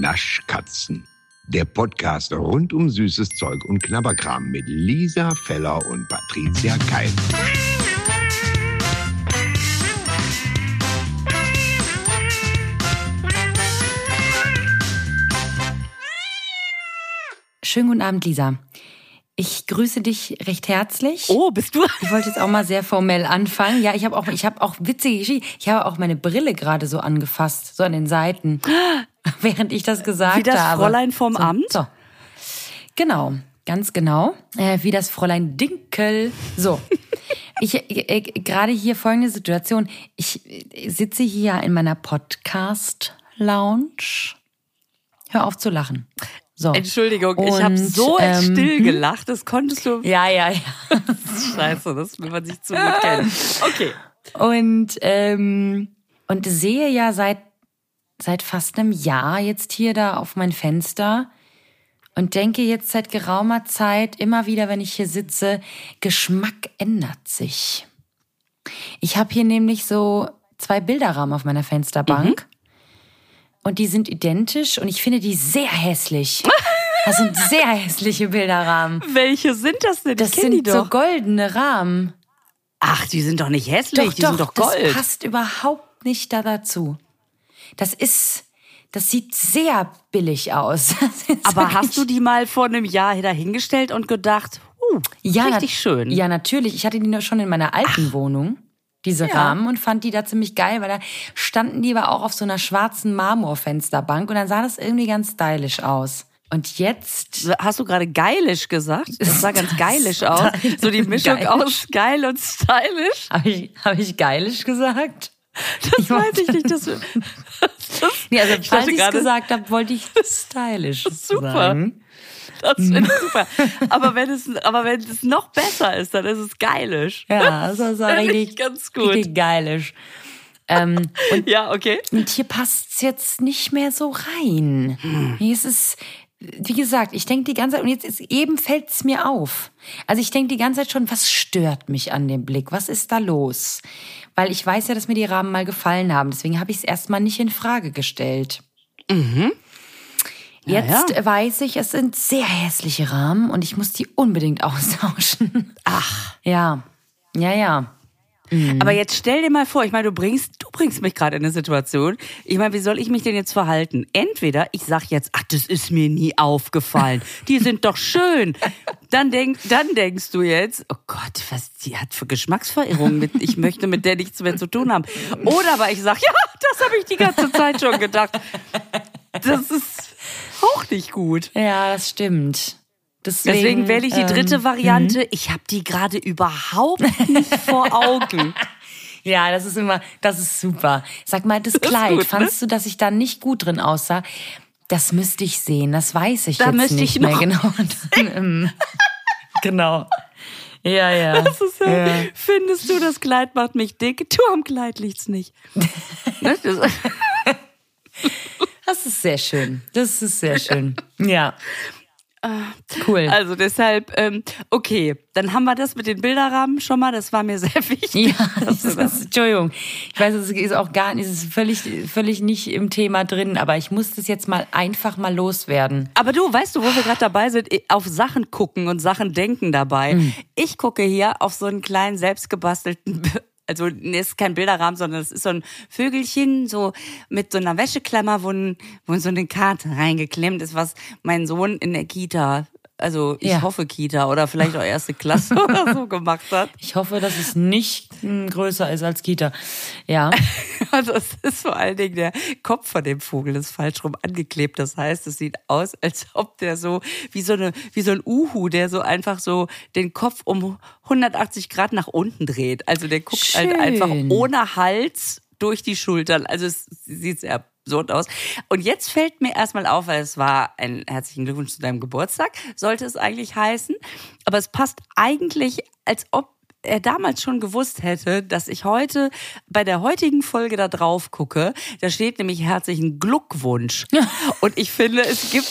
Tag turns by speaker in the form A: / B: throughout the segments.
A: Naschkatzen. Der Podcast rund um süßes Zeug und Knabberkram mit Lisa Feller und Patricia Keil.
B: Schönen guten Abend, Lisa. Ich grüße dich recht herzlich.
C: Oh, bist du?
B: Ich wollte jetzt auch mal sehr formell anfangen. Ja, ich habe auch, ich habe auch witzige Geschichte. Ich habe auch meine Brille gerade so angefasst, so an den Seiten, während ich das gesagt
C: Wie das
B: habe.
C: Fräulein vom
B: so,
C: Amt?
B: So, genau, ganz genau, äh, wie das Fräulein Dinkel. So, ich äh, gerade hier folgende Situation. Ich äh, sitze hier in meiner Podcast Lounge. Hör auf zu lachen. So.
C: Entschuldigung, ich habe
B: Und,
C: so
B: ähm,
C: still gelacht, das konntest du.
B: Ja, ja, ja.
C: Scheiße, das will man sich zu gut kennen. Okay.
B: Und, ähm, und sehe ja seit, seit fast einem Jahr jetzt hier da auf mein Fenster und denke jetzt seit geraumer Zeit immer wieder, wenn ich hier sitze, Geschmack ändert sich. Ich habe hier nämlich so zwei Bilderrahmen auf meiner Fensterbank und die sind identisch und ich finde die sehr hässlich. Das sind sehr hässliche Bilderrahmen.
C: Welche sind das denn?
B: Das sind so
C: doch.
B: goldene Rahmen.
C: Ach, die sind doch nicht hässlich,
B: Doch,
C: die
B: doch,
C: sind doch Gold.
B: das passt überhaupt nicht da dazu. Das ist, das sieht sehr billig aus.
C: Aber hast du die mal vor einem Jahr dahingestellt und gedacht, uh,
B: ja,
C: richtig schön.
B: Ja, natürlich. Ich hatte die nur schon in meiner alten Wohnung, diese
C: Ja.
B: Rahmen, und fand die da ziemlich geil, weil da standen die aber auch auf so einer schwarzen Marmorfensterbank und dann sah das irgendwie ganz stylisch aus. Und jetzt
C: Hast du gerade geilisch gesagt? Das sah ganz geilisch aus. So die Mischung
B: Geilisch.
C: aus geil und stylisch.
B: habe ich, hab ich geilisch gesagt?
C: Das weiß ich nicht. Das,
B: Nee, also
C: Ich
B: falls ich es gesagt habe, wollte ich stylisch
C: Super.
B: sagen.
C: das finde ich super. Aber wenn, es, aber wenn es noch besser ist, dann ist es geilisch.
B: Ja, das ist richtig,
C: ganz gut.
B: richtig geilisch. Ähm, und,
C: Ja, okay.
B: und hier passt's jetzt nicht mehr so rein. Hier ist es, wie gesagt, ich denke die ganze Zeit, und jetzt ist, eben fällt's mir auf. Also ich denke die ganze Zeit schon, was stört mich an dem Blick? Was ist da los? Weil ich weiß ja, dass mir die Rahmen mal gefallen haben. Deswegen habe ich es erstmal nicht in Frage gestellt. Jetzt
C: ja.
B: weiß ich, es sind sehr hässliche Rahmen und ich muss die unbedingt austauschen.
C: Ach.
B: Ja, ja, ja.
C: Aber jetzt stell dir mal vor, ich meine, du bringst, du bringst mich gerade in eine Situation. Ich meine, wie soll ich mich denn jetzt verhalten? Entweder ich sag jetzt, ach, das ist mir nie aufgefallen. Die sind doch schön. Dann denk, dann denkst du jetzt, oh Gott, was die hat für Geschmacksverirrungen mit, ich möchte mit der nichts mehr zu tun haben. Oder aber ich sag, ja, das habe ich die ganze Zeit schon gedacht. Das ist auch nicht gut.
B: Ja, das stimmt. Deswegen,
C: Deswegen wähle ich die dritte
B: ähm,
C: Variante. Ich habe die gerade überhaupt nicht vor Augen.
B: Ja, das ist immer, das ist super. Sag mal, das Kleid,
C: gut, ne?
B: fandst du, dass ich da nicht gut drin aussah? Das müsste ich sehen, das weiß ich
C: Da
B: jetzt
C: müsste
B: nicht
C: ich
B: mehr genau. Dann, ähm, genau. Ja, ja.
C: Ja, Findest du, das Kleid macht mich dick? Du am Kleid liegt's nicht. Ne? Das-
B: Das ist sehr schön. Das ist sehr schön. Ja. Cool.
C: also deshalb, ähm, okay, dann haben wir das mit den Bilderrahmen schon mal. Das war mir sehr wichtig.
B: Ja, das ist, Entschuldigung. Ich weiß, es ist auch gar nicht, es ist völlig, völlig nicht im Thema drin, aber ich muss das jetzt mal einfach mal loswerden.
C: Aber du, weißt du, wo wir gerade dabei sind, auf Sachen gucken und Sachen denken dabei.
B: Mhm.
C: Ich gucke hier auf so einen kleinen selbstgebastelten, also nee, ist kein Bilderrahmen, sondern es ist so ein Vögelchen, so mit so einer Wäscheklammer, wo, ein, wo so eine Karte reingeklemmt. Ist, was mein Sohn in der Kita, also ich
B: Ja.
C: hoffe Kita oder vielleicht auch erste Klasse oder so gemacht hat.
B: Ich hoffe, dass es nicht mm, größer ist als Kita. Ja.
C: Also es ist vor allen Dingen der Kopf von dem Vogel ist falsch rum angeklebt. Das heißt, es sieht aus, als ob der so wie so eine wie so ein Uhu, der so einfach so den Kopf um 180 Grad nach unten dreht. Also der guckt halt
B: Schön.
C: einfach ohne Hals durch die Schultern. Also es sieht sehr absurd aus. Und jetzt fällt mir erstmal auf, weil es war ein herzlichen Glückwunsch zu deinem Geburtstag, sollte es eigentlich heißen. Aber es passt eigentlich, als ob er damals schon gewusst hätte, dass ich heute bei der heutigen Folge da drauf gucke. Da steht nämlich herzlichen Glückwunsch. Und ich finde, es gibt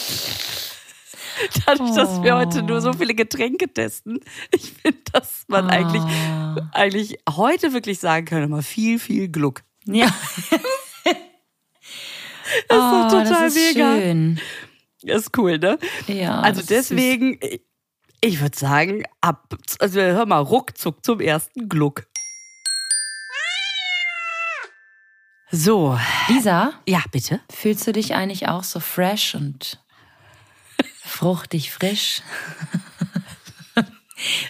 C: dadurch, dass wir heute nur so viele Getränke testen, ich finde, dass man eigentlich, eigentlich heute wirklich sagen könnte, mal viel, viel Glück.
B: Ja.
C: Das ist doch
B: Oh,
C: total
B: das ist
C: mega.
B: schön.
C: Das ist cool, ne?
B: Ja,
C: Also
B: süß.
C: deswegen, ich würde sagen, ab, also hör mal, ruckzuck zum ersten Gluck. So,
B: Lisa,
C: ja, bitte.
B: fühlst du dich eigentlich auch so fresh und fruchtig frisch?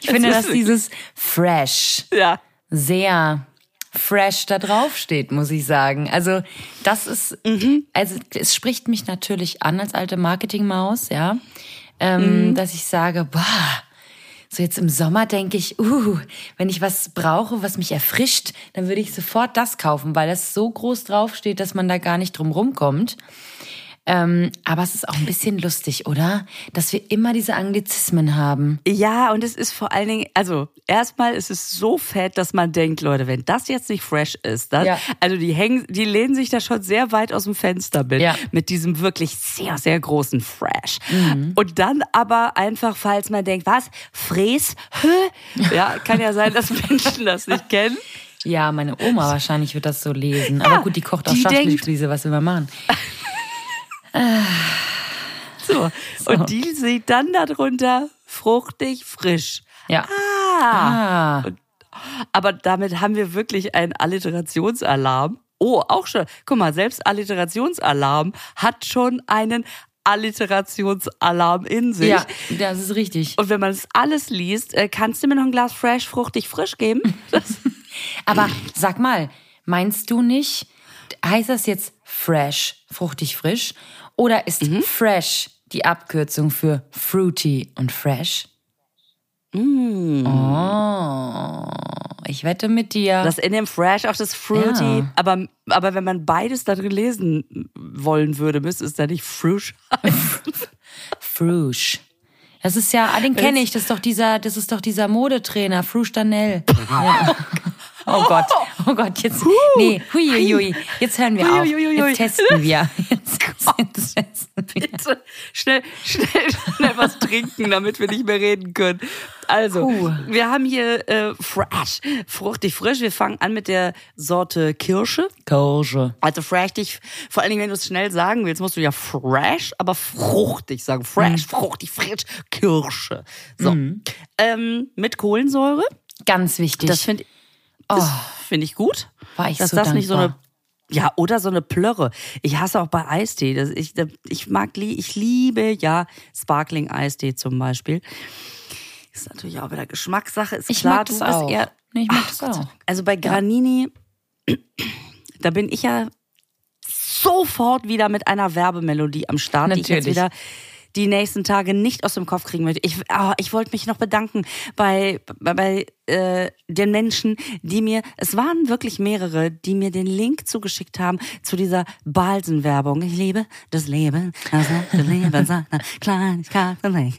B: Ich finde, dass dieses fresh
C: Ja.
B: sehr fresh da drauf steht, muss ich sagen. Also das ist, also es spricht mich natürlich an als alte Marketingmaus, ja, ähm, dass ich sage, boah, so jetzt im Sommer denke ich, uh, wenn ich was brauche, was mich erfrischt, dann würde ich sofort das kaufen, weil das so groß draufsteht, dass man da gar nicht drum rumkommt. Ähm, aber es ist auch ein bisschen lustig, oder? Dass wir immer diese Anglizismen haben.
C: Ja, und es ist vor allen Dingen, also erstmal ist es so fett, dass man denkt, Leute, wenn das jetzt nicht fresh ist, dann,
B: Ja.
C: also die hängen, die lehnen sich da schon sehr weit aus dem Fenster mit,
B: Ja.
C: mit diesem wirklich sehr, sehr großen Fresh.
B: Mhm.
C: Und dann aber einfach, falls man denkt, was, Fräs? Hä? Ja, kann ja sein, dass Menschen das nicht kennen.
B: Ja, meine Oma wahrscheinlich wird das so lesen. Aber gut, die kocht auch Schachtelspieße, was will man machen?
C: So. Und die sieht dann darunter fruchtig, frisch.
B: Ja.
C: Ah.
B: Ah.
C: Aber damit haben wir wirklich einen Alliterationsalarm. Oh, auch schon. Guck mal, selbst Alliterationsalarm hat schon einen Alliterationsalarm in sich.
B: Ja, das ist richtig.
C: Und wenn man das alles liest, äh, kannst du mir noch ein Glas fresh, fruchtig, frisch geben?
B: Aber sag mal, meinst du nicht, heißt das jetzt fresh, fruchtig frisch? Oder ist
C: Mhm.
B: fresh die Abkürzung für fruity und fresh?
C: Mm.
B: Oh, ich wette mit dir.
C: das in dem Fresh auch das Fruity.
B: Ja.
C: Aber, aber wenn man beides da drin lesen wollen würde, müsste es da nicht Frush heißen.
B: Frush. Das ist ja, ah, den kenne ich, das ist doch dieser, das ist doch dieser Modetrainer, Frush Danell. Ja. Oh Gott, oh Gott, jetzt, nee, hui, hui, hui. jetzt hören wir auf, jetzt testen wir. Jetzt, jetzt testen wir.
C: Bitte schnell, schnell, schnell was trinken, damit wir nicht mehr reden können. Also,
B: Puh.
C: wir haben hier äh, fresh, fruchtig frisch. Wir fangen an mit der Sorte Kirsche.
B: Kirsche.
C: Also fruchtig, vor allen Dingen, wenn du es schnell sagen willst, musst du ja fresh, aber fruchtig sagen. Fresh, fruchtig, frisch, Kirsche. So. Ähm, mit Kohlensäure.
B: Ganz wichtig.
C: Das finde das find ich gut.
B: War ich
C: dass
B: so
C: das nicht so eine
B: dankbar.
C: ja, oder so eine Plörre. Ich hasse auch bei Eistee. Das, ich, ich mag, ich liebe ja Sparkling Eistee zum Beispiel. Ist natürlich auch wieder Geschmackssache. Ist
B: Ich
C: klar,
B: mag
C: du
B: das
C: bist
B: auch.
C: eher.
B: Nee, ich mag
C: Ach
B: das auch.
C: Also bei Granini, da bin ich ja sofort wieder mit einer Werbemelodie am Start, die ich jetzt
B: Natürlich.
C: wieder die nächsten Tage nicht aus dem Kopf kriegen möchte. Ich, ah, ich wollte mich noch bedanken bei, bei, bei äh, den Menschen, die mir, es waren wirklich mehrere, die mir den Link zugeschickt haben zu dieser Balsen-Werbung. Ich liebe das Leben, das Leben Kleinigkeiten.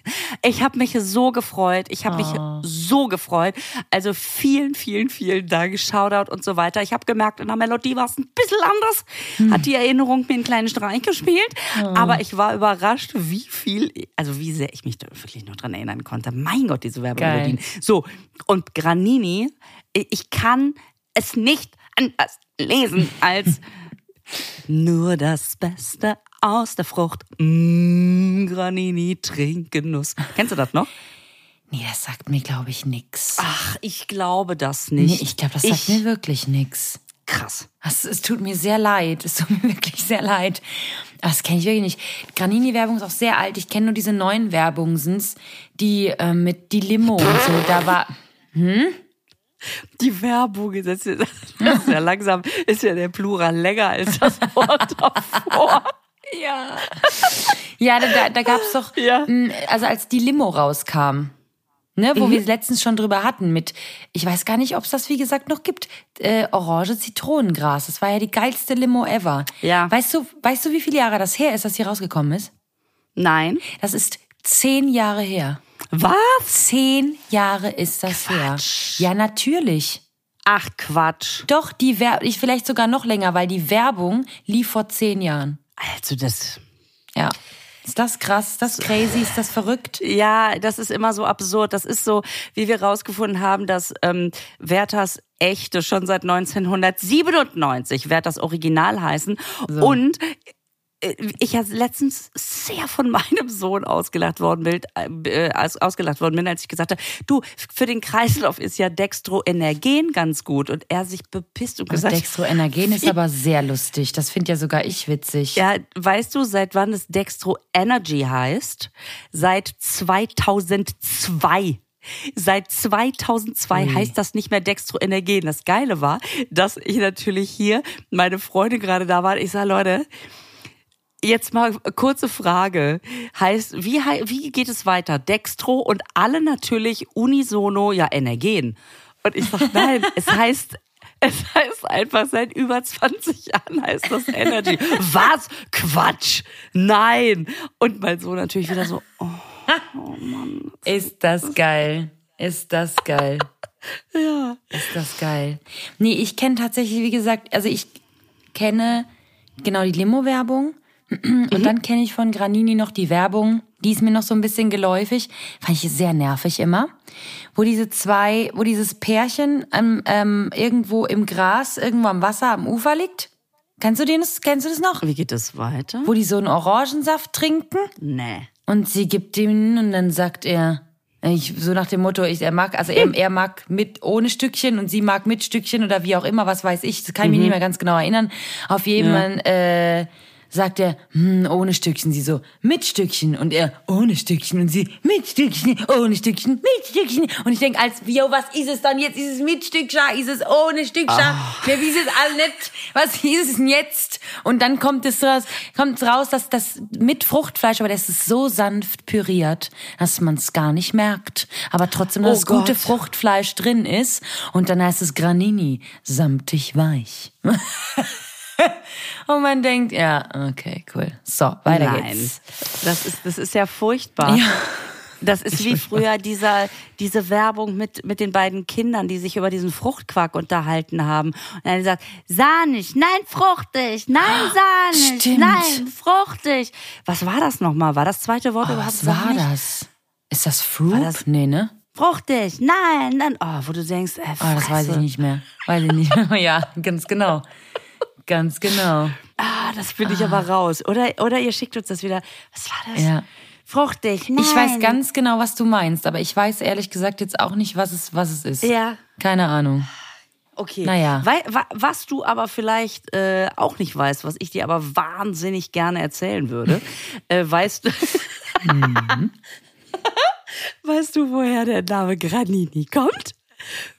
C: Ich habe mich so gefreut, ich habe mich so gefreut. Also vielen, vielen, vielen Dank, Shoutout und so weiter. Ich habe gemerkt, in der Melodie war es ein bisschen anders, hat die Erinnerung mir einen kleinen Streich gespielt, aber ich war überrascht, wie viel, also wie sehr ich mich da wirklich noch dran erinnern konnte. Mein Gott, diese Werbemelodien. So, und Granini, ich kann es nicht anders lesen als nur das Beste aus der Frucht. Mm, Granini, Trinkgenuss. Kennst du das noch?
B: Nee, das sagt mir, glaube ich, nix.
C: Ach, ich glaube das
B: nee,
C: nicht.
B: ich glaube, das sagt mir wirklich nix.
C: krass.
B: Es, es tut mir sehr leid. Es tut mir wirklich sehr leid. Aber das kenne ich wirklich nicht. Granini-Werbung ist auch sehr alt. Ich kenne nur diese neuen Werbungen, sind's, die äh, mit die Limo und so. Da war.
C: Die Werbung ist jetzt das ist ja langsam, ist ja der Plural länger als das Wort davor.
B: Ja. Ja, da, da, da gab's doch,
C: Ja.
B: also als die Limo rauskam, ne,
C: Mhm.
B: wo wir es letztens schon drüber hatten, mit, ich weiß gar nicht, ob es das wie gesagt noch gibt, äh, Orange Zitronengras. Das war ja die geilste Limo ever.
C: Ja.
B: Weißt du, weißt du, wie viele Jahre das her ist, dass die rausgekommen ist?
C: Nein.
B: Das ist zehn Jahre her.
C: Was?
B: Zehn Jahre ist das her. Ja, natürlich.
C: Ach Quatsch.
B: Doch, die Werbung, ich vielleicht sogar noch länger, weil die Werbung lief vor zehn Jahren.
C: Also das.
B: Ja. Ist das krass? Ist das crazy? Ist das verrückt?
C: Ja, das ist immer so absurd. Das ist so, wie wir rausgefunden haben, dass ähm, Werthers echte schon seit 1997 Werthers Original heißen. Und äh, ich ja letztens sehr von meinem Sohn ausgelacht worden bin, äh, ausgelacht worden bin, als ich gesagt habe, du, für den Kreislauf ist ja Dextroenergen ganz gut. Und er sich bepisst und gesagt.
B: Dextroenergen ist aber sehr lustig. Das finde ja sogar ich witzig.
C: Ja, weißt du, seit wann es Dextro Energy heißt? Seit 2002. Seit 2002 Ui. heißt das nicht mehr Dextroenergen. Das Geile war, dass ich natürlich hier meine Freunde gerade da waren. Ich sage, Leute, Jetzt mal kurze Frage. Heißt, wie, wie geht es weiter? Dextro und alle natürlich unisono, ja, Energen. Und ich sag, nein, es heißt, es heißt einfach, seit über 20 Jahren heißt das Energy. Was? Quatsch! Nein! Und mein Sohn natürlich wieder so, oh, oh Mann.
B: Ist das geil. Ist das geil.
C: ja.
B: Ist das geil. Nee, ich kenne tatsächlich, wie gesagt, also ich kenne genau die Limo-Werbung. Und mhm. dann kenne ich von Granini noch die Werbung, die ist mir noch so ein bisschen geläufig, fand ich sehr nervig immer, wo diese zwei, wo dieses Pärchen ähm, ähm, irgendwo im Gras, irgendwo am Wasser, am Ufer liegt. Kennst du den? Kennst du das noch?
C: Wie geht das weiter?
B: Wo die so einen Orangensaft trinken?
C: Nee.
B: Und sie gibt ihm und dann sagt er, ich, so nach dem Motto, ich, er mag, also er, er mag mit ohne Stückchen und sie mag mit Stückchen oder wie auch immer, was weiß ich, das kann ich mich mhm. nicht mehr ganz genau erinnern. Auf jeden Fall, ja. äh, sagt er, hm, ohne Stückchen. Sie so, mit Stückchen. Und er, ohne Stückchen. Und sie, mit Stückchen, ohne Stückchen, mit Stückchen. Und ich denk als, yo, was ist es dann jetzt? Ist es mit Stückchen? Ist es ohne Stückchen? Oh. Ja, wie ist es all nicht? Was ist es denn jetzt? Und dann kommt es raus, kommt raus, dass das mit Fruchtfleisch, aber das ist so sanft püriert, dass man es gar nicht merkt. Aber trotzdem, dass oh das gute Fruchtfleisch drin ist. Und dann heißt es Granini, samtig weich. Und man denkt, ja, okay, cool. So, weiter Nein. geht's.
C: Das ist, das ist ja furchtbar. Ja. Das ist wie früher dieser, diese Werbung mit, mit den beiden Kindern, die sich über diesen Fruchtquark unterhalten haben. Und dann sagt, sahnig, nein, fruchtig, nein, sahnig, Stimmt. nein, fruchtig. Was war das nochmal? War das zweite Wort
B: oh,
C: überhaupt
B: Was war sahnig? das? Ist das Fruit? Das nee, ne?
C: Fruchtig, nein, dann, oh, wo du denkst, äh,
B: oh, das weiß ich nicht mehr. Weiß ich nicht mehr. ja, ganz genau. Ganz genau.
C: Ah, das finde ich ah. aber raus. Oder, oder ihr schickt uns das wieder. Was war das?
B: Ja.
C: Fruchtig. Nein.
B: Ich weiß ganz genau, was du meinst, aber ich weiß ehrlich gesagt jetzt auch nicht, was es, was es ist.
C: Ja.
B: Keine Ahnung.
C: Okay.
B: Naja.
C: Weil, was du aber vielleicht äh, auch nicht weißt, was ich dir aber wahnsinnig gerne erzählen würde, äh, weißt du. mhm. weißt du, woher der Name Granini kommt?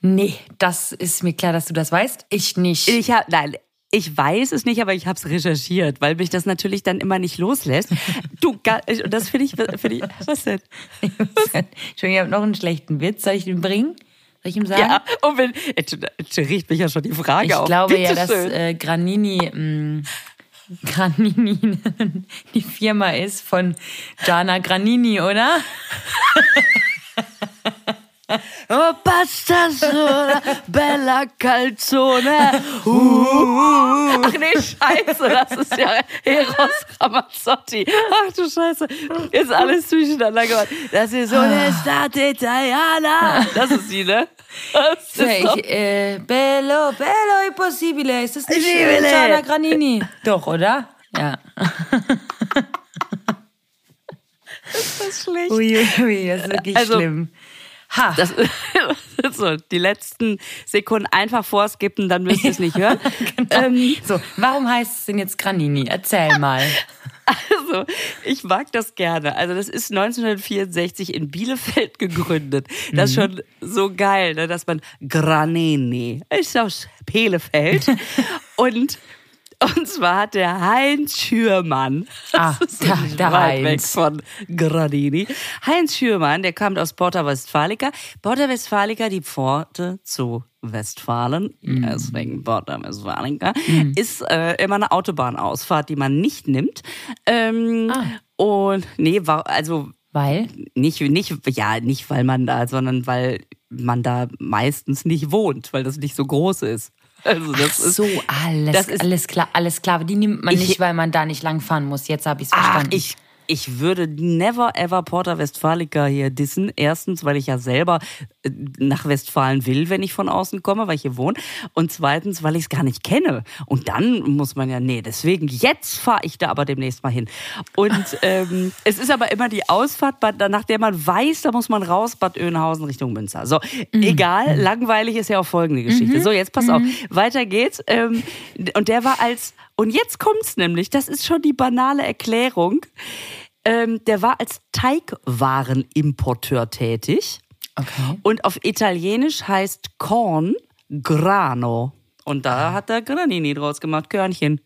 B: Nee, das ist mir klar, dass du das weißt. Ich nicht.
C: Ich hab, nein, ich weiß es nicht, aber ich habe es recherchiert, weil mich das natürlich dann immer nicht loslässt. Du, das finde ich, find ich, was denn?
B: Entschuldigung, ich habe noch einen schlechten Witz. Soll ich ihn bringen? Soll ich ihm sagen? Ja,
C: und wenn, jetzt riecht mich ja schon die Frage
B: ich
C: auf.
B: Ich glaube Bitte ja, dass äh, Granini, mh, mm, Granini die Firma ist von Gianna Granini, oder?
C: Oh, Pasta sola, bella calzone. Uh. Ach nee, scheiße, das ist ja Eros Ramazzotti. Ach du Scheiße, ist alles durcheinander geworden. Das ist so eine State Italiana. Das ist sie, ne?
B: Das ist ich, äh, bello, bello impossibile. Ist das nicht Gianna Granini? Doch, oder? Ja.
C: ist das schlecht?
B: Uiuiui, ui, ui, das ist wirklich also, schlimm.
C: Ha. Das, so, die letzten Sekunden einfach vorskippen, dann müsst ihr es nicht hören.
B: genau. ähm, so, warum heißt es denn jetzt Granini? Erzähl mal.
C: Also, ich mag das gerne. Also, das ist 1964 in Bielefeld gegründet. Das ist mhm. schon so geil, ne, dass man Granini ist aus Bielefeld. Und und zwar hat der Heinz Schürmann,
B: ah, der, der
C: weit Heinz. weg von Gradini. Heinz Schürmann, der kommt aus Porta Westfalica. Porta Westfalica, die Pforte zu Westfalen, mm. deswegen Porta Westfalica, mm. ist äh, immer eine Autobahnausfahrt, die man nicht nimmt. Ähm, ah. Und nee, war, also
B: weil?
C: Nicht, nicht, ja, nicht weil man da, sondern weil man da meistens nicht wohnt, weil das nicht so groß ist.
B: Also das Ach so, alles, ist, alles klar, alles klar. Die nimmt man ich, nicht, weil man da nicht langfahren muss. Jetzt habe ich es verstanden.
C: ich ich würde never ever Porta Westfalica hier dissen. Erstens, weil ich ja selber äh, nach Westfalen will, wenn ich von außen komme, weil ich hier wohne. Und zweitens, weil ich es gar nicht kenne. Und dann muss man ja, nee, deswegen, jetzt fahre ich da aber demnächst mal hin. Und ähm, es ist aber immer die Ausfahrt, nach der man weiß, da muss man raus, Bad Oeynhausen Richtung Münster. So, mhm. egal, langweilig ist ja auch folgende Geschichte. Mhm. So, jetzt pass mhm. auf, weiter geht's. Ähm, und der war als, und jetzt kommt's nämlich, das ist schon die banale Erklärung. Ähm, der war als Teigwarenimporteur tätig. Okay. Und auf Italienisch heißt Korn Grano. Und da hat er Granini draus gemacht, Körnchen.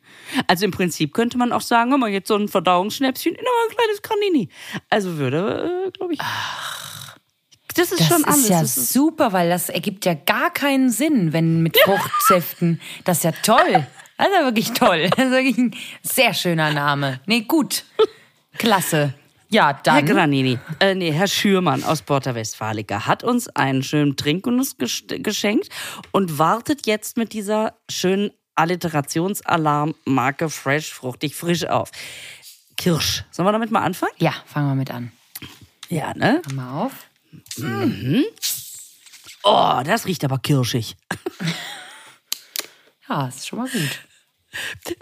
C: Also im Prinzip könnte man auch sagen, mal jetzt so ein Verdauungsschnäpschen in ein kleines Granini. Also würde, äh, glaube ich.
B: Ach, das ist das schon alles. Ist ja das ist super, weil das ergibt ja gar keinen Sinn, wenn mit Fruchtsäften. Das ist ja toll. Also wirklich toll. Das ist wirklich ein sehr schöner Name. Nee, gut. Klasse. Ja, dann.
C: Herr Granini, äh, nee, Herr Schürmann aus Porta Westfalica hat uns einen schönen Trinkgenuss geschenkt und wartet jetzt mit dieser schönen Alliterationsalarm-Marke Fresh, fruchtig, frisch auf. Kirsch. Sollen wir damit mal anfangen?
B: Ja, fangen wir mit an.
C: Ja, ne?
B: Mach mal auf.
C: Mhm. Oh, das riecht aber kirschig.
B: ja, ist schon mal gut.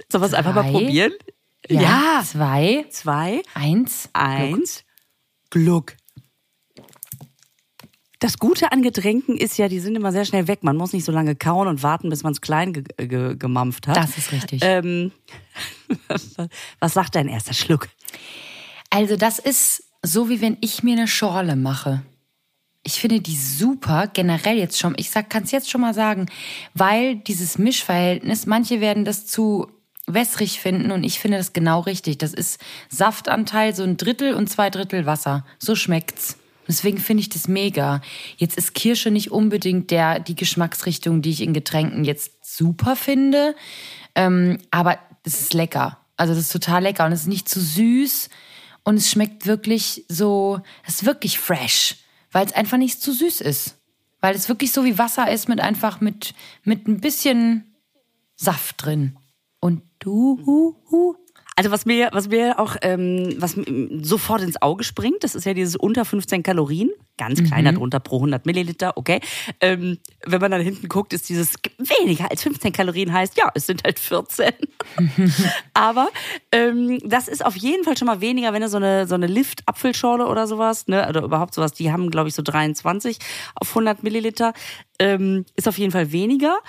C: Sollen wir es einfach mal probieren?
B: Ja. ja. Zwei.
C: Zwei.
B: Eins.
C: Eins. Gluck. Das Gute an Getränken ist ja, die sind immer sehr schnell weg. Man muss nicht so lange kauen und warten, bis man es klein ge ge gemampft hat.
B: Das ist richtig.
C: Ähm, was sagt dein erster Schluck?
B: Also das ist so, wie wenn ich mir eine Schorle mache. Ich finde die super, generell jetzt schon. Ich kann es jetzt schon mal sagen, weil dieses Mischverhältnis, manche werden das zu wässrig finden und ich finde das genau richtig. Das ist Saftanteil so ein Drittel und zwei Drittel Wasser. So schmeckt's. Deswegen finde ich das mega. Jetzt ist Kirsche nicht unbedingt der, die Geschmacksrichtung, die ich in Getränken jetzt super finde. Ähm, aber es ist lecker. Also das ist total lecker und es ist nicht zu süß und es schmeckt wirklich so, es ist wirklich fresh, weil es einfach nicht zu süß ist. Weil es wirklich so wie Wasser ist mit einfach mit, mit ein bisschen Saft drin. Du, hu, hu.
C: Also was mir, was mir auch ähm, was sofort ins Auge springt, das ist ja dieses unter 15 Kalorien, ganz kleiner mhm. drunter pro 100 Milliliter, okay. Ähm, wenn man dann hinten guckt, ist dieses weniger als 15 Kalorien heißt, ja, es sind halt 14. Aber ähm, das ist auf jeden Fall schon mal weniger, wenn du so eine so eine Lift-Apfelschorle oder sowas, ne, oder überhaupt sowas, die haben glaube ich so 23 auf 100 Milliliter, ähm, ist auf jeden Fall weniger.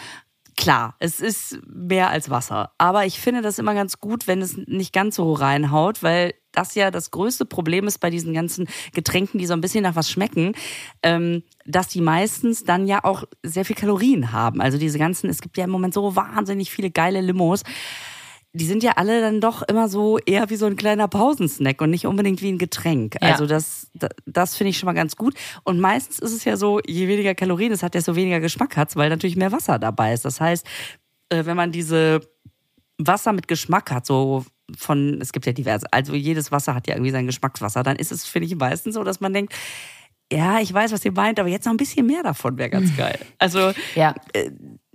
C: Klar, es ist mehr als Wasser. Aber ich finde das immer ganz gut, wenn es nicht ganz so reinhaut, weil das ja das größte Problem ist bei diesen ganzen Getränken, die so ein bisschen nach was schmecken, ähm, dass die meistens dann ja auch sehr viel Kalorien haben. Also diese ganzen, es gibt ja im Moment so wahnsinnig viele geile Limos die sind ja alle dann doch immer so eher wie so ein kleiner Pausensnack und nicht unbedingt wie ein Getränk. Ja. Also das, das, das finde ich schon mal ganz gut. Und meistens ist es ja so, je weniger Kalorien es hat, desto weniger Geschmack hat weil natürlich mehr Wasser dabei ist. Das heißt, äh, wenn man diese Wasser mit Geschmack hat, so von, es gibt ja diverse, also jedes Wasser hat ja irgendwie sein Geschmackswasser, dann ist es, finde ich, meistens so, dass man denkt, ja, ich weiß, was ihr meint, aber jetzt noch ein bisschen mehr davon wäre ganz geil. Also, ja. Äh,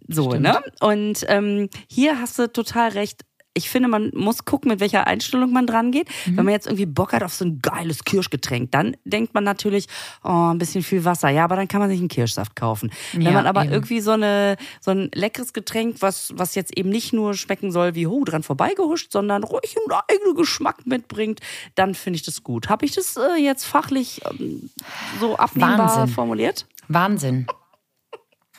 C: so, Stimmt. ne? Und ähm, hier hast du total recht ich finde, man muss gucken, mit welcher Einstellung man dran geht. Mhm. Wenn man jetzt irgendwie Bock hat auf so ein geiles Kirschgetränk, dann denkt man natürlich, oh, ein bisschen viel Wasser. Ja, aber dann kann man sich einen Kirschsaft kaufen. Wenn ja, man aber eben. irgendwie so eine so ein leckeres Getränk, was was jetzt eben nicht nur schmecken soll wie ho dran vorbeigehuscht, sondern ruhig einen eigenen Geschmack mitbringt, dann finde ich das gut. Habe ich das äh, jetzt fachlich ähm, so abnehmbar Wahnsinn. formuliert?
B: Wahnsinn.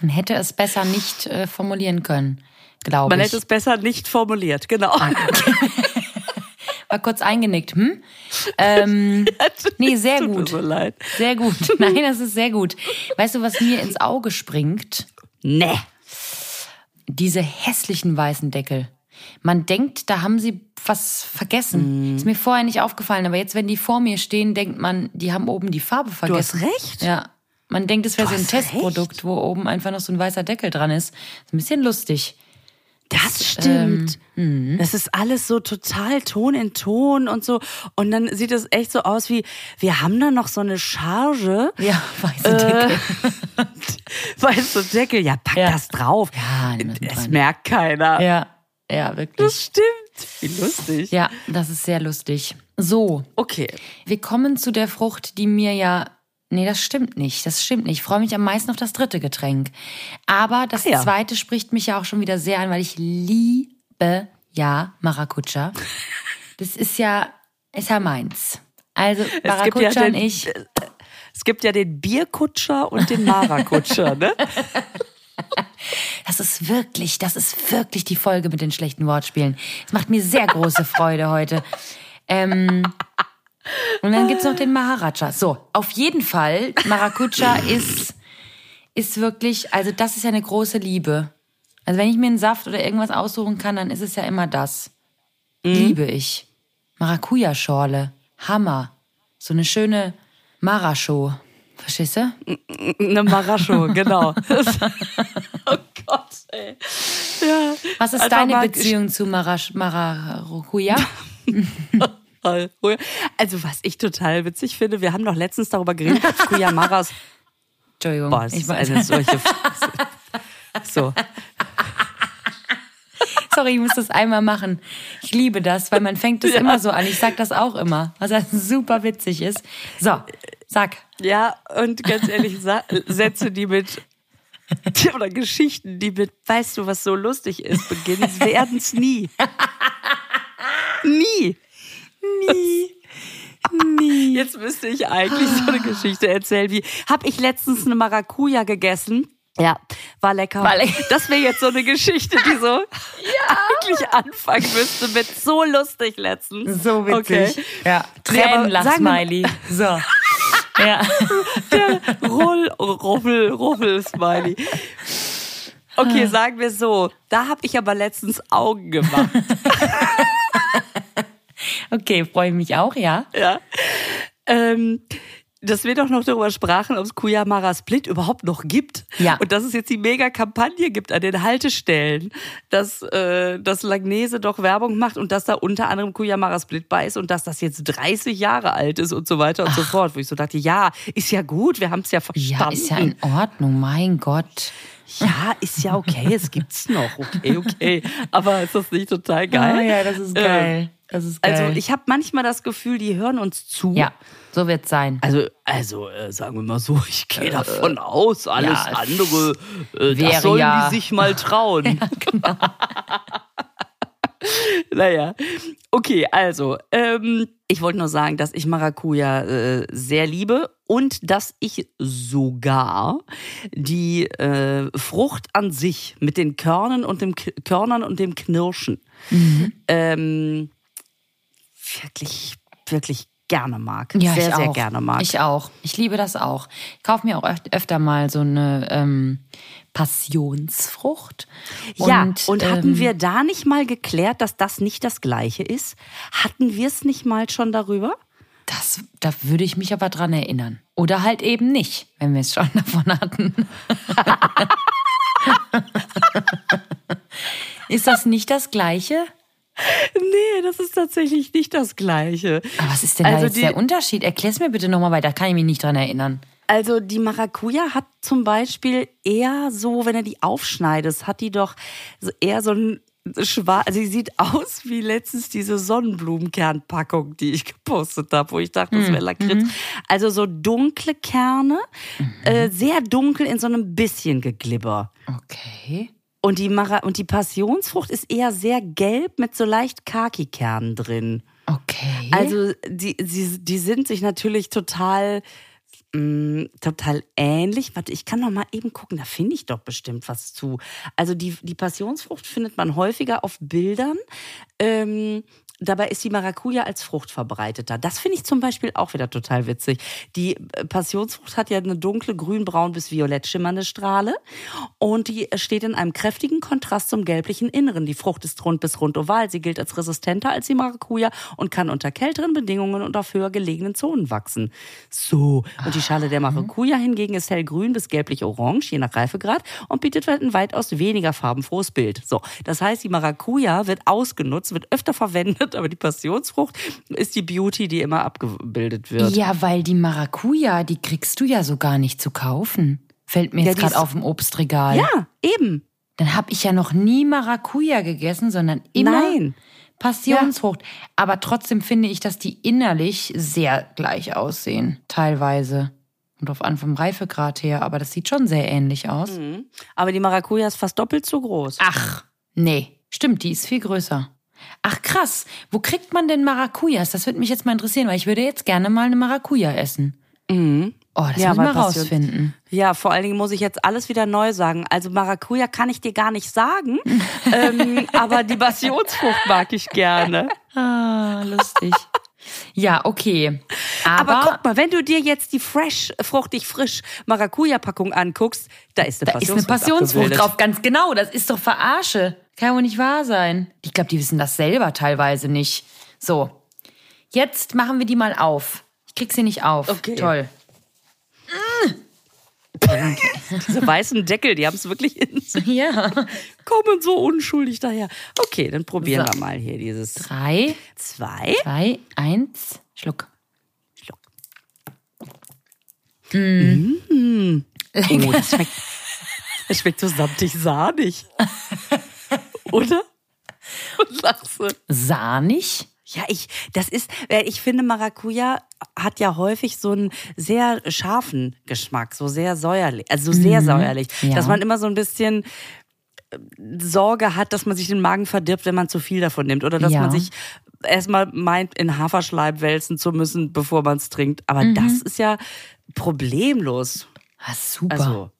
B: Man hätte es besser nicht äh, formulieren können glaube
C: ich. Man hätte es besser nicht formuliert, genau. Ah,
B: War kurz eingenickt, hm? Ähm, nee, sehr Tut gut. Mir so leid. Sehr gut. Nein, das ist sehr gut. Weißt du, was mir ins Auge springt?
C: Nee.
B: Diese hässlichen weißen Deckel. Man denkt, da haben sie was vergessen. Mm. Ist mir vorher nicht aufgefallen, aber jetzt, wenn die vor mir stehen, denkt man, die haben oben die Farbe vergessen.
C: Du hast recht.
B: Ja. Man denkt, es wäre so ein Testprodukt, recht. wo oben einfach noch so ein weißer Deckel dran ist. Ist ein bisschen lustig.
C: Das stimmt. Ähm, das ist alles so total Ton in Ton und so. Und dann sieht es echt so aus wie, wir haben da noch so eine Charge.
B: Ja, weiße Deckel.
C: Äh, weiße Deckel, ja, pack ja. das drauf. Ja, das merkt keiner.
B: Ja, ja, wirklich.
C: Das stimmt. Wie lustig.
B: Ja, das ist sehr lustig. So,
C: Okay.
B: wir kommen zu der Frucht, die mir ja. Nee, das stimmt nicht. Das stimmt nicht. Ich freue mich am meisten auf das dritte Getränk. Aber das
C: ja.
B: zweite spricht mich ja auch schon wieder sehr an, weil ich liebe ja Maracuja. Das ist ja, ist ja meins. Also
C: Es gibt,
B: Maracuja
C: ja
B: und ich.
C: es gibt ja den Bierkutscher und den Marakutscher, ne?
B: Das ist wirklich, das ist wirklich die Folge mit den schlechten Wortspielen. Es macht mir sehr große Freude heute. Ähm, und dann gibt's noch den Maharaja. So, auf jeden Fall, Maracuja ist, ist wirklich, also das ist ja eine große Liebe. Also wenn ich mir einen Saft oder irgendwas aussuchen kann, dann ist es ja immer das. Liebe ich. Maracuja-Schorle. Hammer. So eine schöne Marascho. Verstehst du?
C: Eine Marascho, genau. oh Gott, ey. Ja.
B: Was ist
C: Einfach
B: deine
C: mal-
B: Beziehung zu Marasch, Maracuja?
C: Also, was ich total witzig finde, wir haben doch letztens darüber geredet, dass Kuyamaras.
B: Entschuldigung.
C: Boah, es
B: ich weiß.
C: eine solche. So.
B: Sorry, ich muss das einmal machen. Ich liebe das, weil man fängt das immer so an. Ich sag das auch immer, was halt super witzig ist. So, sag.
C: Ja, und ganz ehrlich, Sätze, die mit. Oder Geschichten, die mit, weißt du, was so lustig ist, beginnen, werden es nie. Nie. Nie. Nie. Jetzt müsste ich eigentlich so eine Geschichte erzählen, wie, hab ich letztens eine Maracuja gegessen? Ja, war lecker.
B: War lecker.
C: Das wäre jetzt so eine Geschichte, die so eigentlich anfangen müsste mit so lustig letztens.
B: So witzig.
C: Okay.
B: Ja,
C: Nee, aber
B: Tränenlach-Smiley. So. Ja.
C: Roll, Ruffel, Ruffel, Smiley. Okay, sagen wir so. Da habe ich aber letztens Augen gemacht.
B: Okay, freue ich mich auch, ja.
C: Ja. Ähm, dass wir doch noch darüber sprachen, ob es Kuyamara Split überhaupt noch gibt.
B: Ja.
C: Und dass es jetzt die Mega-Kampagne gibt an den Haltestellen, dass, äh, dass Langnese doch Werbung macht und dass da unter anderem Kuyamara Split bei ist und dass das jetzt 30 Jahre alt ist und so weiter und so fort. Wo ich so dachte, ja, ist ja gut, wir haben es ja verstanden.
B: Ja, ist ja in Ordnung, mein Gott.
C: Ja, ist ja okay, es gibt's noch. Okay, okay. Aber ist das nicht total geil?
B: Ah, ja, das ist geil. Das ist geil.
C: Also ich habe manchmal das Gefühl, die hören uns zu.
B: ja, so wird's sein.
C: Also, also äh, sagen wir mal so, ich gehe davon aus, alles
B: ja,
C: andere, äh,
B: wäre
C: das sollen
B: ja-
C: die sich mal trauen. naja, okay, also, ähm, ich wollte nur sagen, dass ich Maracuja äh, sehr liebe und dass ich sogar die äh, Frucht an sich mit den Körnern und dem K Körnern und dem Knirschen
B: Mhm.
C: ähm, wirklich, wirklich gerne mag.
B: Ja,
C: sehr,
B: ich
C: sehr
B: auch.
C: gerne mag.
B: Ich auch. Ich liebe das auch. Ich kaufe mir auch öf öfter mal so eine ähm, Passionsfrucht.
C: ja, und hatten
B: ähm,
C: wir da nicht mal geklärt, dass das nicht das Gleiche ist? Hatten wir es nicht mal schon darüber?
B: Das, da würde ich mich aber dran erinnern. Oder halt eben nicht, wenn wir es schon davon hatten. ist das nicht das Gleiche?
C: Nee, das ist tatsächlich nicht das Gleiche.
B: Aber was ist denn
C: Also
B: da
C: die-
B: der Unterschied? Erklär's mir bitte nochmal weiter. Kann ich mich nicht dran erinnern.
C: Also die Maracuja hat zum Beispiel eher so, wenn du die aufschneidest, hat die doch eher so ein schwarz, also sie sieht aus wie letztens diese Sonnenblumenkernpackung, die ich gepostet habe, wo ich dachte, das wäre Lakritz. Also so dunkle Kerne, äh, sehr dunkel in so einem bisschen Geglibber.
B: Okay.
C: Und die, Mara und die Passionsfrucht ist eher sehr gelb mit so leicht Khaki-Kernen drin.
B: Okay.
C: Also die, die, die sind sich natürlich total, mh, total ähnlich. Warte, ich kann noch mal eben gucken, da finde ich doch bestimmt was zu. Also die, die Passionsfrucht findet man häufiger auf Bildern. Ähm, Dabei ist die Maracuja als Frucht verbreiteter. Das finde ich zum Beispiel auch wieder total witzig. Die äh, Passionsfrucht hat ja eine dunkle, grünbraun bis violett schimmernde Strahle und die steht in einem kräftigen Kontrast zum gelblichen Inneren. Die Frucht ist rund bis rund oval. Sie gilt als resistenter als die Maracuja und kann unter kälteren Bedingungen und auf höher gelegenen Zonen wachsen. So. Und die Schale der Maracuja hingegen ist hellgrün bis gelblich-orange, je nach Reifegrad und bietet ein weitaus weniger farbenfrohes Bild. So. Das heißt, die Maracuja wird ausgenutzt, wird öfter verwendet, aber die Passionsfrucht ist die Beauty, die immer abgebildet wird.
B: ja, weil die Maracuja, die kriegst du ja so gar nicht zu kaufen. Fällt mir
C: Ja,
B: jetzt gerade auf dem Obstregal.
C: Ja, eben.
B: Dann habe ich ja noch nie Maracuja gegessen, sondern immer
C: Nein.
B: Passionsfrucht. Aber trotzdem finde ich, dass die innerlich sehr gleich aussehen. Teilweise. Und auf an vom Reifegrad her. Aber das sieht schon sehr ähnlich aus.
C: Aber die Maracuja ist fast doppelt so groß.
B: Ach, nee. Stimmt, die ist viel größer. Ach krass, wo kriegt man denn Maracujas? Das würde mich jetzt mal interessieren, weil ich würde jetzt gerne mal eine Maracuja essen. Oh, das
C: Ja,
B: muss ich mal rausfinden.
C: Ja, vor allen Dingen muss ich jetzt alles wieder neu sagen. Also Maracuja kann ich dir gar nicht sagen, ähm, aber die Passionsfrucht mag ich gerne.
B: Ah, lustig. Ja, okay.
C: Aber,
B: Aber,
C: guck mal, wenn du dir jetzt die fresh, fruchtig frisch Maracuja-Packung anguckst, da ist eine
B: da ist eine
C: Passionsfrucht,
B: Passionsfrucht drauf, ganz genau. Das ist doch Verarsche. Kann wohl nicht wahr sein. Ich glaube, die wissen das selber teilweise nicht. So, jetzt machen wir die mal auf. Ich krieg sie nicht auf.
C: Okay.
B: Toll.
C: Diese weißen Deckel, die haben es wirklich in sich.
B: Ja.
C: Kommen so unschuldig daher. Okay, dann probieren
B: So.
C: wir mal hier dieses
B: Drei,
C: zwei.
B: zwei, eins, Schluck.
C: Schluck.
B: Mm.
C: Oh, das schmeckt, das schmeckt so samtig sahnig. Oder? Und lachse.
B: Sahnig.
C: Ja, ich, das ist, ich finde, Maracuja hat ja häufig so einen sehr scharfen Geschmack, so sehr säuerlich, also sehr säuerlich,
B: ja.
C: dass man immer so ein bisschen äh, Sorge hat, dass man sich den Magen verdirbt, wenn man zu viel davon nimmt oder dass
B: Ja.
C: man sich erstmal meint, in Haferschleim wälzen zu müssen, bevor man es trinkt. Aber
B: Mhm.
C: das ist ja problemlos.
B: Ah, super.
C: Also,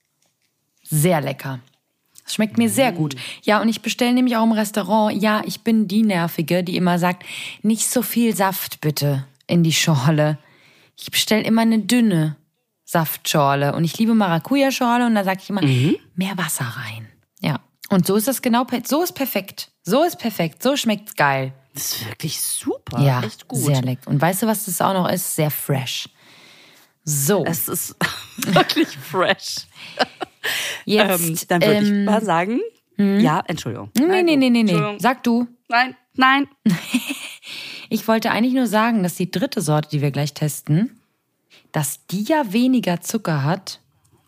B: Sehr lecker. Das schmeckt mir sehr gut. Ja, und ich bestelle nämlich auch im Restaurant. Ja, ich bin die Nervige, die immer sagt, nicht so viel Saft bitte in die Schorle. Ich bestelle immer eine dünne Saftschorle. Und ich liebe Maracuja-Schorle und da sage ich immer, mehr Wasser rein. Ja. Und so ist das genau, so ist perfekt. So ist perfekt. So schmeckt's geil.
C: das ist wirklich super.
B: Ja,
C: echt gut.
B: sehr lecker. Und weißt du, was das auch noch ist? Sehr fresh. So,
C: Es ist wirklich fresh.
B: jetzt.
C: ähm, dann würde
B: ähm,
C: ich mal sagen, ja, Entschuldigung.
B: Nee,
C: Nein,
B: nee, nee, nee, nee. Sag du.
C: Nein, nein.
B: Ich wollte eigentlich nur sagen, dass die dritte Sorte, die wir gleich testen, dass die ja weniger Zucker hat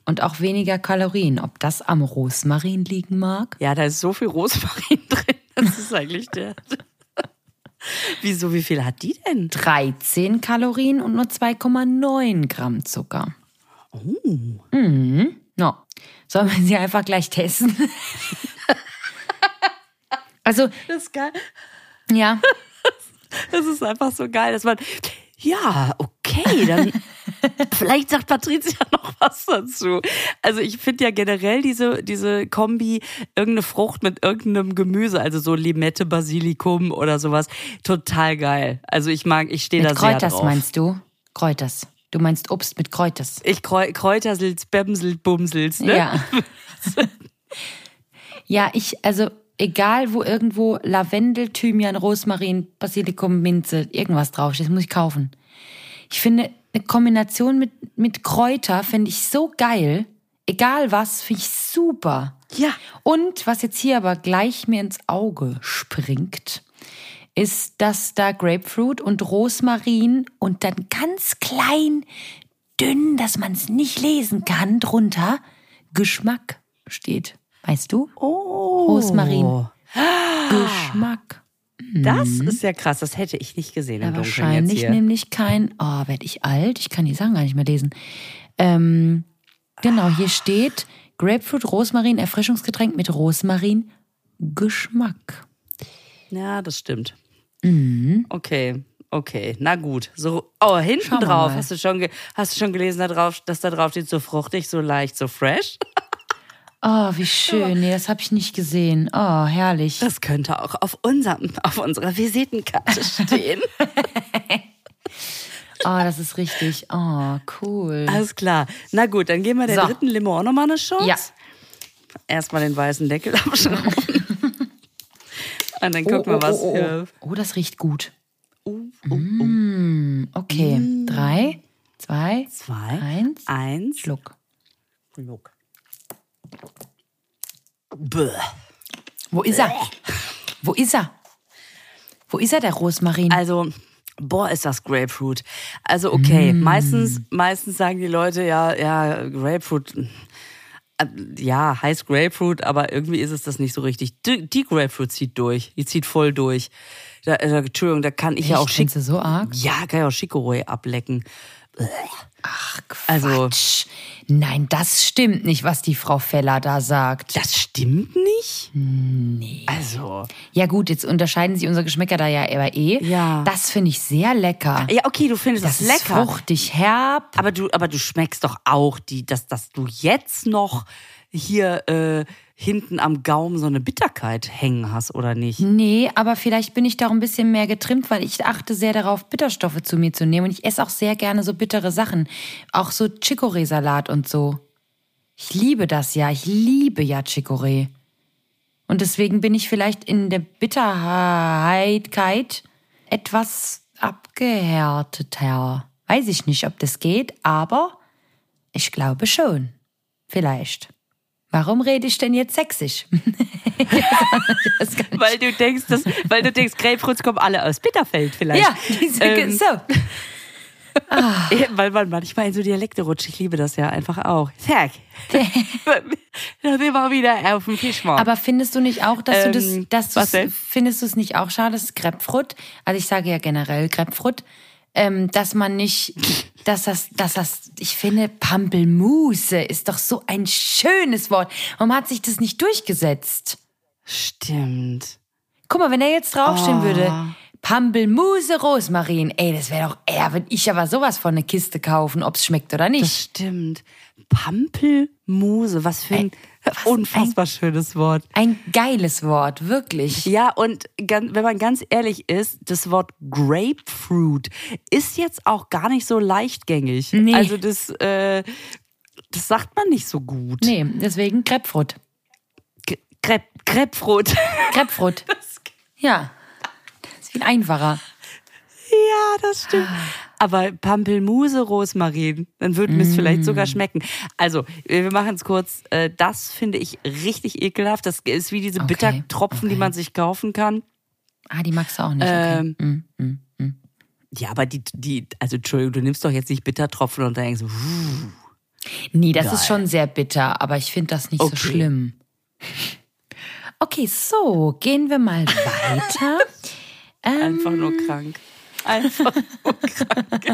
B: und auch weniger Kalorien. Ob das am Rosmarin liegen mag?
C: Ja, da ist so viel Rosmarin drin. Das ist eigentlich der. Wieso, wie viel hat die denn?
B: 13 Kalorien und nur 2,9 Gramm Zucker. Oh. Mhm. No. Sollen wir sie einfach gleich testen? also,
C: Das ist geil.
B: ja.
C: Das ist einfach so geil, dass man. Ja, okay, dann. Vielleicht sagt Patricia noch was dazu. Also ich finde ja generell diese, diese Kombi, irgendeine Frucht mit irgendeinem Gemüse, also so Limette, Basilikum oder sowas, total geil. Also ich mag, ich stehe da sehr
B: Kräuters
C: drauf.
B: meinst du? Kräuters. Du meinst Obst mit Kräuters.
C: Ich Kräu Kräutersels, Bämsels, Bumsels, ne?
B: Ja. ja, ich, also egal wo irgendwo Lavendel, Thymian, Rosmarin, Basilikum, Minze, irgendwas draufsteht, das muss ich kaufen. Ich finde, eine Kombination mit, mit Kräuter finde ich so geil. Egal was, finde ich super.
C: Ja.
B: Und was jetzt hier aber gleich mir ins Auge springt, ist, dass da Grapefruit und Rosmarin und dann ganz klein, dünn, dass man es nicht lesen kann, drunter Geschmack steht. Weißt du?
C: Oh.
B: Rosmarin. Geschmack.
C: Das ist ja krass, das hätte ich nicht gesehen im
B: Ja,
C: Dunkeln jetzt
B: wahrscheinlich
C: hier.
B: nämlich kein, oh, werde ich alt? Ich kann die Sachen gar nicht mehr lesen. Ähm, genau, hier steht Grapefruit, Rosmarin, Erfrischungsgetränk mit Rosmarin, Geschmack.
C: Ja, das stimmt.
B: Mhm.
C: Okay, okay, na gut. So, oh, hinten
B: Schauen
C: drauf hast du schon, hast du schon gelesen, da drauf, dass da drauf steht so fruchtig, so leicht, so fresh.
B: Oh, wie schön. Nee, das habe ich nicht gesehen. Oh, herrlich.
C: Das könnte auch auf unserem, auf unserer Visitenkarte stehen.
B: Oh, das ist richtig. Oh, cool.
C: Alles klar. Na gut, dann geben wir der
B: So.
C: dritten Limo auch nochmal eine Chance.
B: Ja.
C: Erstmal den weißen Deckel abschrauben. Und dann gucken wir, was
B: oh, oh,
C: für.
B: oh, das riecht gut.
C: Uh, uh, uh.
B: Mm, okay. Drei, zwei,
C: Zwei,
B: eins.
C: eins,
B: Schluck.
C: Schluck. Bäh.
B: Wo ist er? Wo ist er? Wo ist er, der Rosmarin?
C: Also, boah, ist das Grapefruit. Also, okay,
B: Mm.
C: meistens, meistens sagen die Leute, ja, ja, Grapefruit. Äh, Ja, heißt Grapefruit, aber irgendwie ist es das nicht so richtig. Die, die Grapefruit zieht durch. Die zieht voll durch. Da, äh, Entschuldigung, da kann ich ja auch
B: Echt?
C: schick.
B: So arg?
C: Ja, kann ja auch Chicorée ablecken.
B: Ach, Quatsch.
C: Also-
B: Nein, das stimmt nicht, was die Frau Feller da sagt.
C: Das stimmt nicht? Nee. Also.
B: Ja gut, jetzt unterscheiden sich unsere Geschmäcker da ja aber eh.
C: Ja.
B: Das finde ich sehr lecker.
C: Ja, okay, du findest
B: das
C: das,
B: ist
C: lecker.
B: fruchtig, herb.
C: Aber du, aber du schmeckst doch auch die, dass, dass du jetzt noch hier äh, hinten am Gaumen so eine Bitterkeit hängen hast, oder nicht?
B: Nee, aber vielleicht bin ich da auch ein bisschen mehr getrimmt, weil ich achte sehr darauf, Bitterstoffe zu mir zu nehmen. Und ich esse auch sehr gerne so bittere Sachen. Auch so Chicorée-Salat und so. Ich liebe das ja. Ich liebe ja Chicorée. Und deswegen bin ich vielleicht in der Bitterkeit etwas abgehärteter. Weiß ich nicht, ob das geht, aber ich glaube schon. Vielleicht. Warum rede ich denn jetzt sächsisch?
C: Weil du denkst, dass, weil du denkst, Grapefruits kommen alle aus Bitterfeld vielleicht.
B: ja, diese,
C: Ähm,
B: so.
C: Ja, Weil man manchmal in so Dialekte rutscht. Ich liebe das ja einfach auch. Zack. da sind wir wieder auf dem Fischmarkt.
B: Aber findest du nicht auch, dass du das,
C: Ähm,
B: dass
C: was
B: du findest du es nicht auch schade, dass Grapefruit, also ich sage ja generell Grapefruit, ähm, dass man nicht, dass das, dass das, ich finde, Pampelmuse ist doch so ein schönes Wort. Warum hat sich das nicht durchgesetzt?
C: Stimmt.
B: Guck mal, wenn er jetzt draufstehen
C: Oh.
B: würde, Pampelmuse Rosmarin, ey, das wäre doch, ey, da würde ich aber sowas von eine Kiste kaufen, ob's schmeckt oder nicht.
C: Das stimmt. Pampelmuse, was für ein
B: was
C: unfassbar schönes Wort.
B: Ein geiles Wort, wirklich.
C: Ja, und wenn man ganz ehrlich ist, das Wort Grapefruit ist jetzt auch gar nicht so leichtgängig.
B: Nee.
C: Also das, äh, das sagt man nicht so gut.
B: Nee, deswegen Grapefruit.
C: G- Grap Grapefruit.
B: Grapefruit. Ja. Das ist viel einfacher.
C: ja, das stimmt. Aber Pampelmuse, Rosmarin, dann würde mir es vielleicht sogar
B: Mm.
C: schmecken. Also, wir machen es kurz. Äh, Das finde ich richtig ekelhaft. Das ist wie diese
B: Okay,
C: Bittertropfen, die
B: okay.
C: man sich kaufen kann.
B: Ah, die magst du auch nicht. Okay.
C: Ähm,
B: Mm, mm, mm.
C: Ja, aber die, die, also Entschuldigung, du nimmst doch jetzt nicht Bittertropfen und denkst, wuh,
B: Nee, das
C: Geil.
B: ist schon sehr bitter, aber ich finde das nicht
C: Okay.
B: so schlimm. Okay, so, gehen wir mal weiter.
C: einfach nur krank. Einfach nur krank.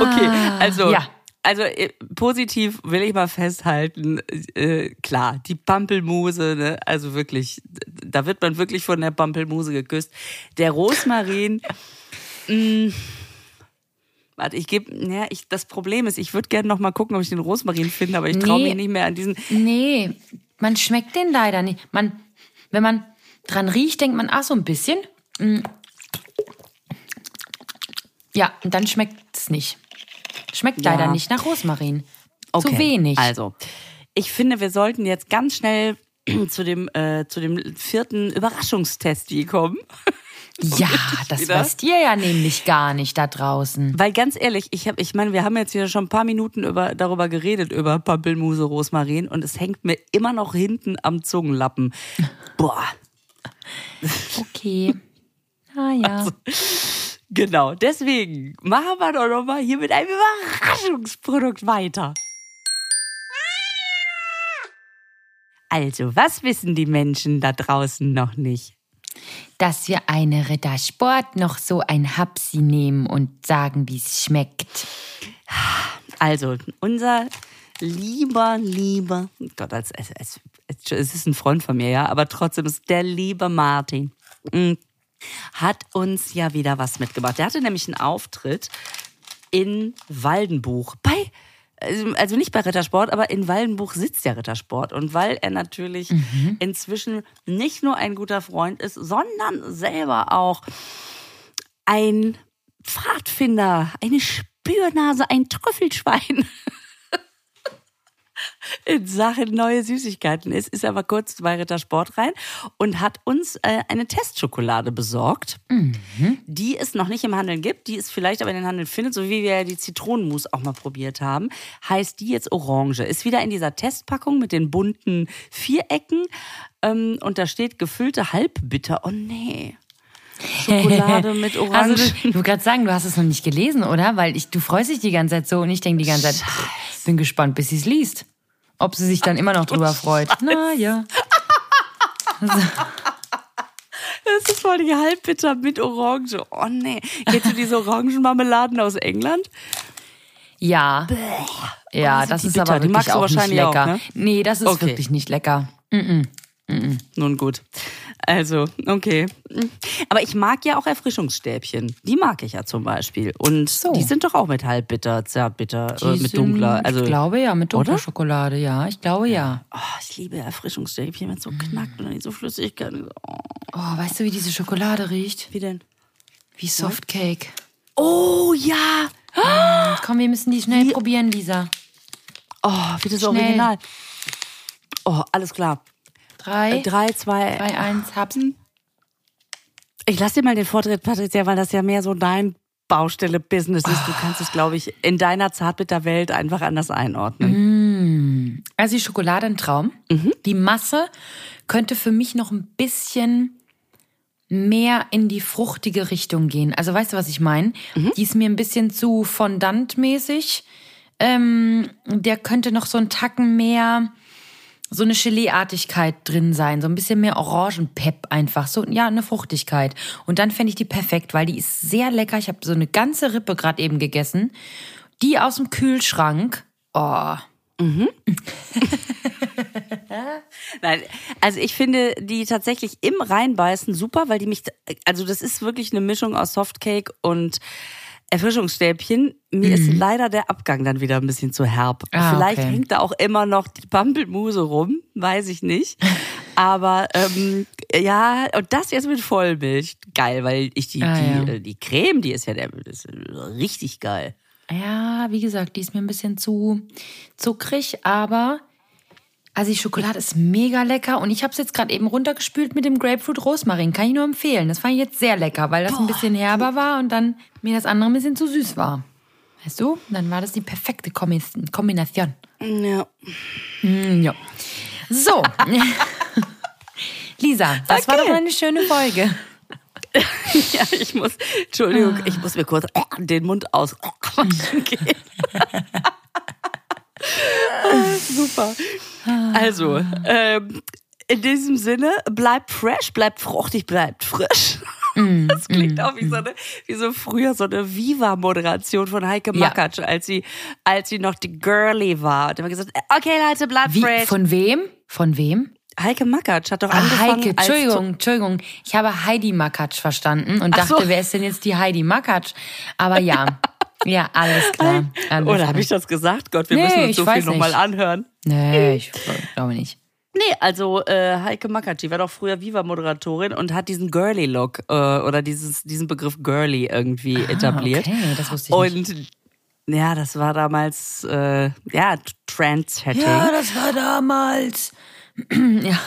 C: okay, also.
B: Ja.
C: Also äh, positiv will ich mal festhalten, äh, klar, die Pampelmuse, ne, also wirklich, da wird man wirklich von der Pampelmuse geküsst. Der Rosmarin, mh, warte, ich gebe, ja, ich, das Problem ist, ich würde gerne noch mal gucken, ob ich den Rosmarin finde, aber ich traue
B: Nee.
C: mich nicht mehr an diesen.
B: Nee, man schmeckt den leider nicht. Man, wenn man dran riecht, denkt man, ach, so ein bisschen. Ja, und dann schmeckt es nicht. Schmeckt
C: Ja.
B: leider nicht nach Rosmarin.
C: Okay.
B: Zu wenig.
C: Also, ich finde, wir sollten jetzt ganz schnell zu dem, äh, zu dem vierten Überraschungstest kommen.
B: ja, das
C: wieder.
B: wisst ihr ja nämlich gar nicht da draußen.
C: Weil ganz ehrlich, ich habe, ich meine, wir haben jetzt hier schon ein paar Minuten über, darüber geredet, über Pampelmuse, Rosmarin und es hängt mir immer noch hinten am Zungenlappen. Boah.
B: Okay. Ah ja.
C: Genau, deswegen machen wir doch noch mal hier mit einem Überraschungsprodukt weiter. Also, was wissen die Menschen da draußen noch nicht?
B: dass wir eine Rittersport noch so ein Hapsi nehmen und sagen, wie es schmeckt.
C: Also, unser lieber, lieber, Gott, als, als, es ist ein Freund von mir, ja, aber trotzdem ist der liebe Martin, mm, hat uns ja wieder was mitgebracht. Der hatte nämlich einen Auftritt in Waldenbuch bei also also nicht bei Rittersport, aber in Waldenbuch sitzt der Rittersport. Und weil er natürlich inzwischen nicht nur ein guter Freund ist, sondern selber auch ein Pfadfinder, eine Spürnase, ein Trüffelschwein in Sachen neue Süßigkeiten ist, ist aber kurz bei Rittersport rein und hat uns äh, eine Testschokolade besorgt, die es noch nicht im Handel gibt, die es vielleicht aber in den Handel findet, so wie wir ja die Zitronenmus auch mal probiert haben, heißt die jetzt Orange. Ist wieder in dieser Testpackung mit den bunten Vierecken ähm, und da steht gefüllte Halbbitter. Oh nee. Schokolade mit Orangen.
B: Also du, ich wollte gerade sagen, du hast es noch nicht gelesen, oder? Weil ich, du freust dich die ganze Zeit so und ich denke die ganze Zeit, pff, bin gespannt, bis sie es liest. Ob sie sich dann immer noch drüber freut. Na ja.
C: Das ist voll die Halbbitter mit Orange. Oh nee. Kennst du diese Orangenmarmeladen aus England?
B: Ja. Ja,
C: sind
B: das ist
C: bitter?
B: aber
C: Die
B: wirklich auch nicht
C: wahrscheinlich auch,
B: lecker.
C: ne?
B: Nee, das ist
C: Okay.
B: wirklich nicht lecker.
C: Nun gut. Also, okay. Aber ich mag ja auch Erfrischungsstäbchen. Die mag ich ja zum Beispiel. Und
B: So.
C: die sind doch auch mit halbbitter, zartbitter, äh,
B: Die
C: mit
B: sind-
C: dunkler. Also,
B: ich glaube ja, mit dunkler
C: Oder?
B: Schokolade, ja. Ich glaube ja.
C: oh, ich liebe Erfrischungsstäbchen, wenn es so knackt und dann so Flüssigkeit. Oh,
B: Oh, weißt du, wie diese Schokolade riecht?
C: wie denn?
B: Wie Softcake.
C: Oh ja!
B: Komm, wir müssen die schnell probieren, Lisa.
C: Oh, wie das
B: Schnell.
C: Original. Oh, alles klar.
B: Drei,
C: Äh, Drei, zwei,
B: drei, eins, hab's.
C: Ich lass dir mal den Vortritt, Patricia, weil das ja mehr so dein Baustelle-Business ist. Du kannst es, glaube ich, in deiner Zartbitterwelt einfach anders einordnen.
B: Also die Schokolade ein Traum. Die Masse könnte für mich noch ein bisschen mehr in die fruchtige Richtung gehen. Also weißt du, was ich meine? Die ist mir ein bisschen zu fondantmäßig. Ähm, der könnte noch so ein Tacken mehr so eine Geleeartigkeit drin sein, so ein bisschen mehr Orangenpep einfach, so ja, eine Fruchtigkeit. Und dann fände ich die perfekt, weil die ist sehr lecker. Ich habe so eine ganze Rippe gerade eben gegessen. Die aus dem Kühlschrank. Oh,
C: Nein, also ich finde die tatsächlich im Reinbeißen super, weil die mich, also das ist wirklich eine Mischung aus Softcake und Erfrischungsstäbchen. Mir ist leider der Abgang dann wieder ein bisschen zu herb.
B: Ah,
C: Vielleicht
B: okay.
C: hängt da auch immer noch die Pampelmuse rum, weiß ich nicht. Aber ähm, ja, und das jetzt mit Vollmilch, geil, weil ich die,
B: Ah,
C: die,
B: ja.
C: äh, die Creme, die ist ja der, ist richtig geil.
B: Ja, wie gesagt, die ist mir ein bisschen zu zuckrig, aber also die Schokolade ist mega lecker und ich habe es jetzt gerade eben runtergespült mit dem Grapefruit Rosmarin. Kann ich nur empfehlen. Das fand ich jetzt sehr lecker, weil das ein bisschen herber war und dann mir das andere ein bisschen zu süß war. Weißt du? Und dann war das die perfekte Kombi- Kombination.
C: Ja.
B: Mm, ja. So. Lisa, das war
C: Okay.
B: doch eine schöne Folge.
C: Ja, ich muss, Entschuldigung, ich muss mir kurz den Mund aus. gehen. Super. Also, ähm, in diesem Sinne, bleibt fresh, bleibt fruchtig, bleibt frisch. Das klingt auch wie so, eine, wie so früher so eine Viva-Moderation von Heike
B: Ja.
C: Makatsch, als sie, als sie noch die Girlie war. Und immer gesagt, okay Leute, bleibt
B: Wie,
C: fresh.
B: von wem? Von wem?
C: Heike Makatsch hat doch
B: Ah,
C: angefangen
B: Heike, Entschuldigung, Entschuldigung. Ich habe Heidi Makatsch verstanden und
C: Ach so.
B: dachte, wer ist denn jetzt die Heidi Makatsch? Aber ja, ja, alles klar. Alles
C: Oder habe ich das gesagt? Gott, wir
B: Nee,
C: müssen uns so viel nochmal anhören.
B: Nee, ich glaube nicht.
C: Nee, also äh, Heike Makatsch, die war doch früher Viva-Moderatorin und hat diesen Girly-Look äh, oder dieses, diesen Begriff Girly irgendwie etabliert.
B: Ah, okay, das wusste ich nicht.
C: Und ja, das war damals äh, ja Trendsetting.
B: Ja,
C: Ja,
B: das war damals. ja.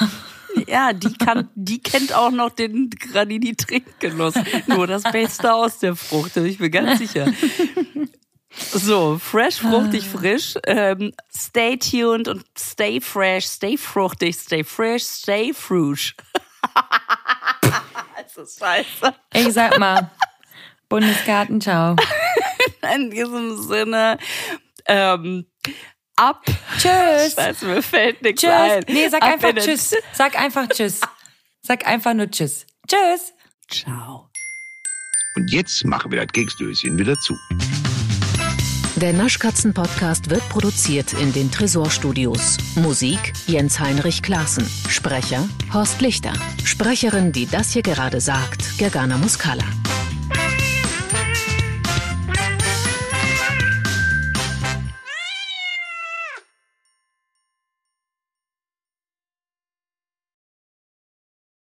C: Die kann, die kennt auch noch den Granini-Trinkgenuss. Nur das Beste aus der Frucht, bin ich mir ganz sicher. So, fresh, fruchtig,
B: Ah.
C: frisch. Ähm, stay tuned und stay fresh, stay fruchtig, stay fresh, stay frusch. das ist scheiße.
B: Ich sag mal, Bundesgarten, ciao.
C: In diesem Sinne, ähm, ab.
B: Tschüss.
C: Scheiße, mir fällt nichts
B: Tschüss.
C: ein.
B: Nee, sag
C: Ab
B: einfach Tschüss. Sag einfach Tschüss. Sag einfach nur Tschüss. Tschüss.
C: Ciao.
A: Und jetzt machen wir das Keksdöschen wieder zu.
D: Der Naschkatzen-Podcast wird produziert in den Tresorstudios. Musik Jens Heinrich Klaassen. Sprecher Horst Lichter. Sprecherin, die das hier gerade sagt, Gergana Muscala.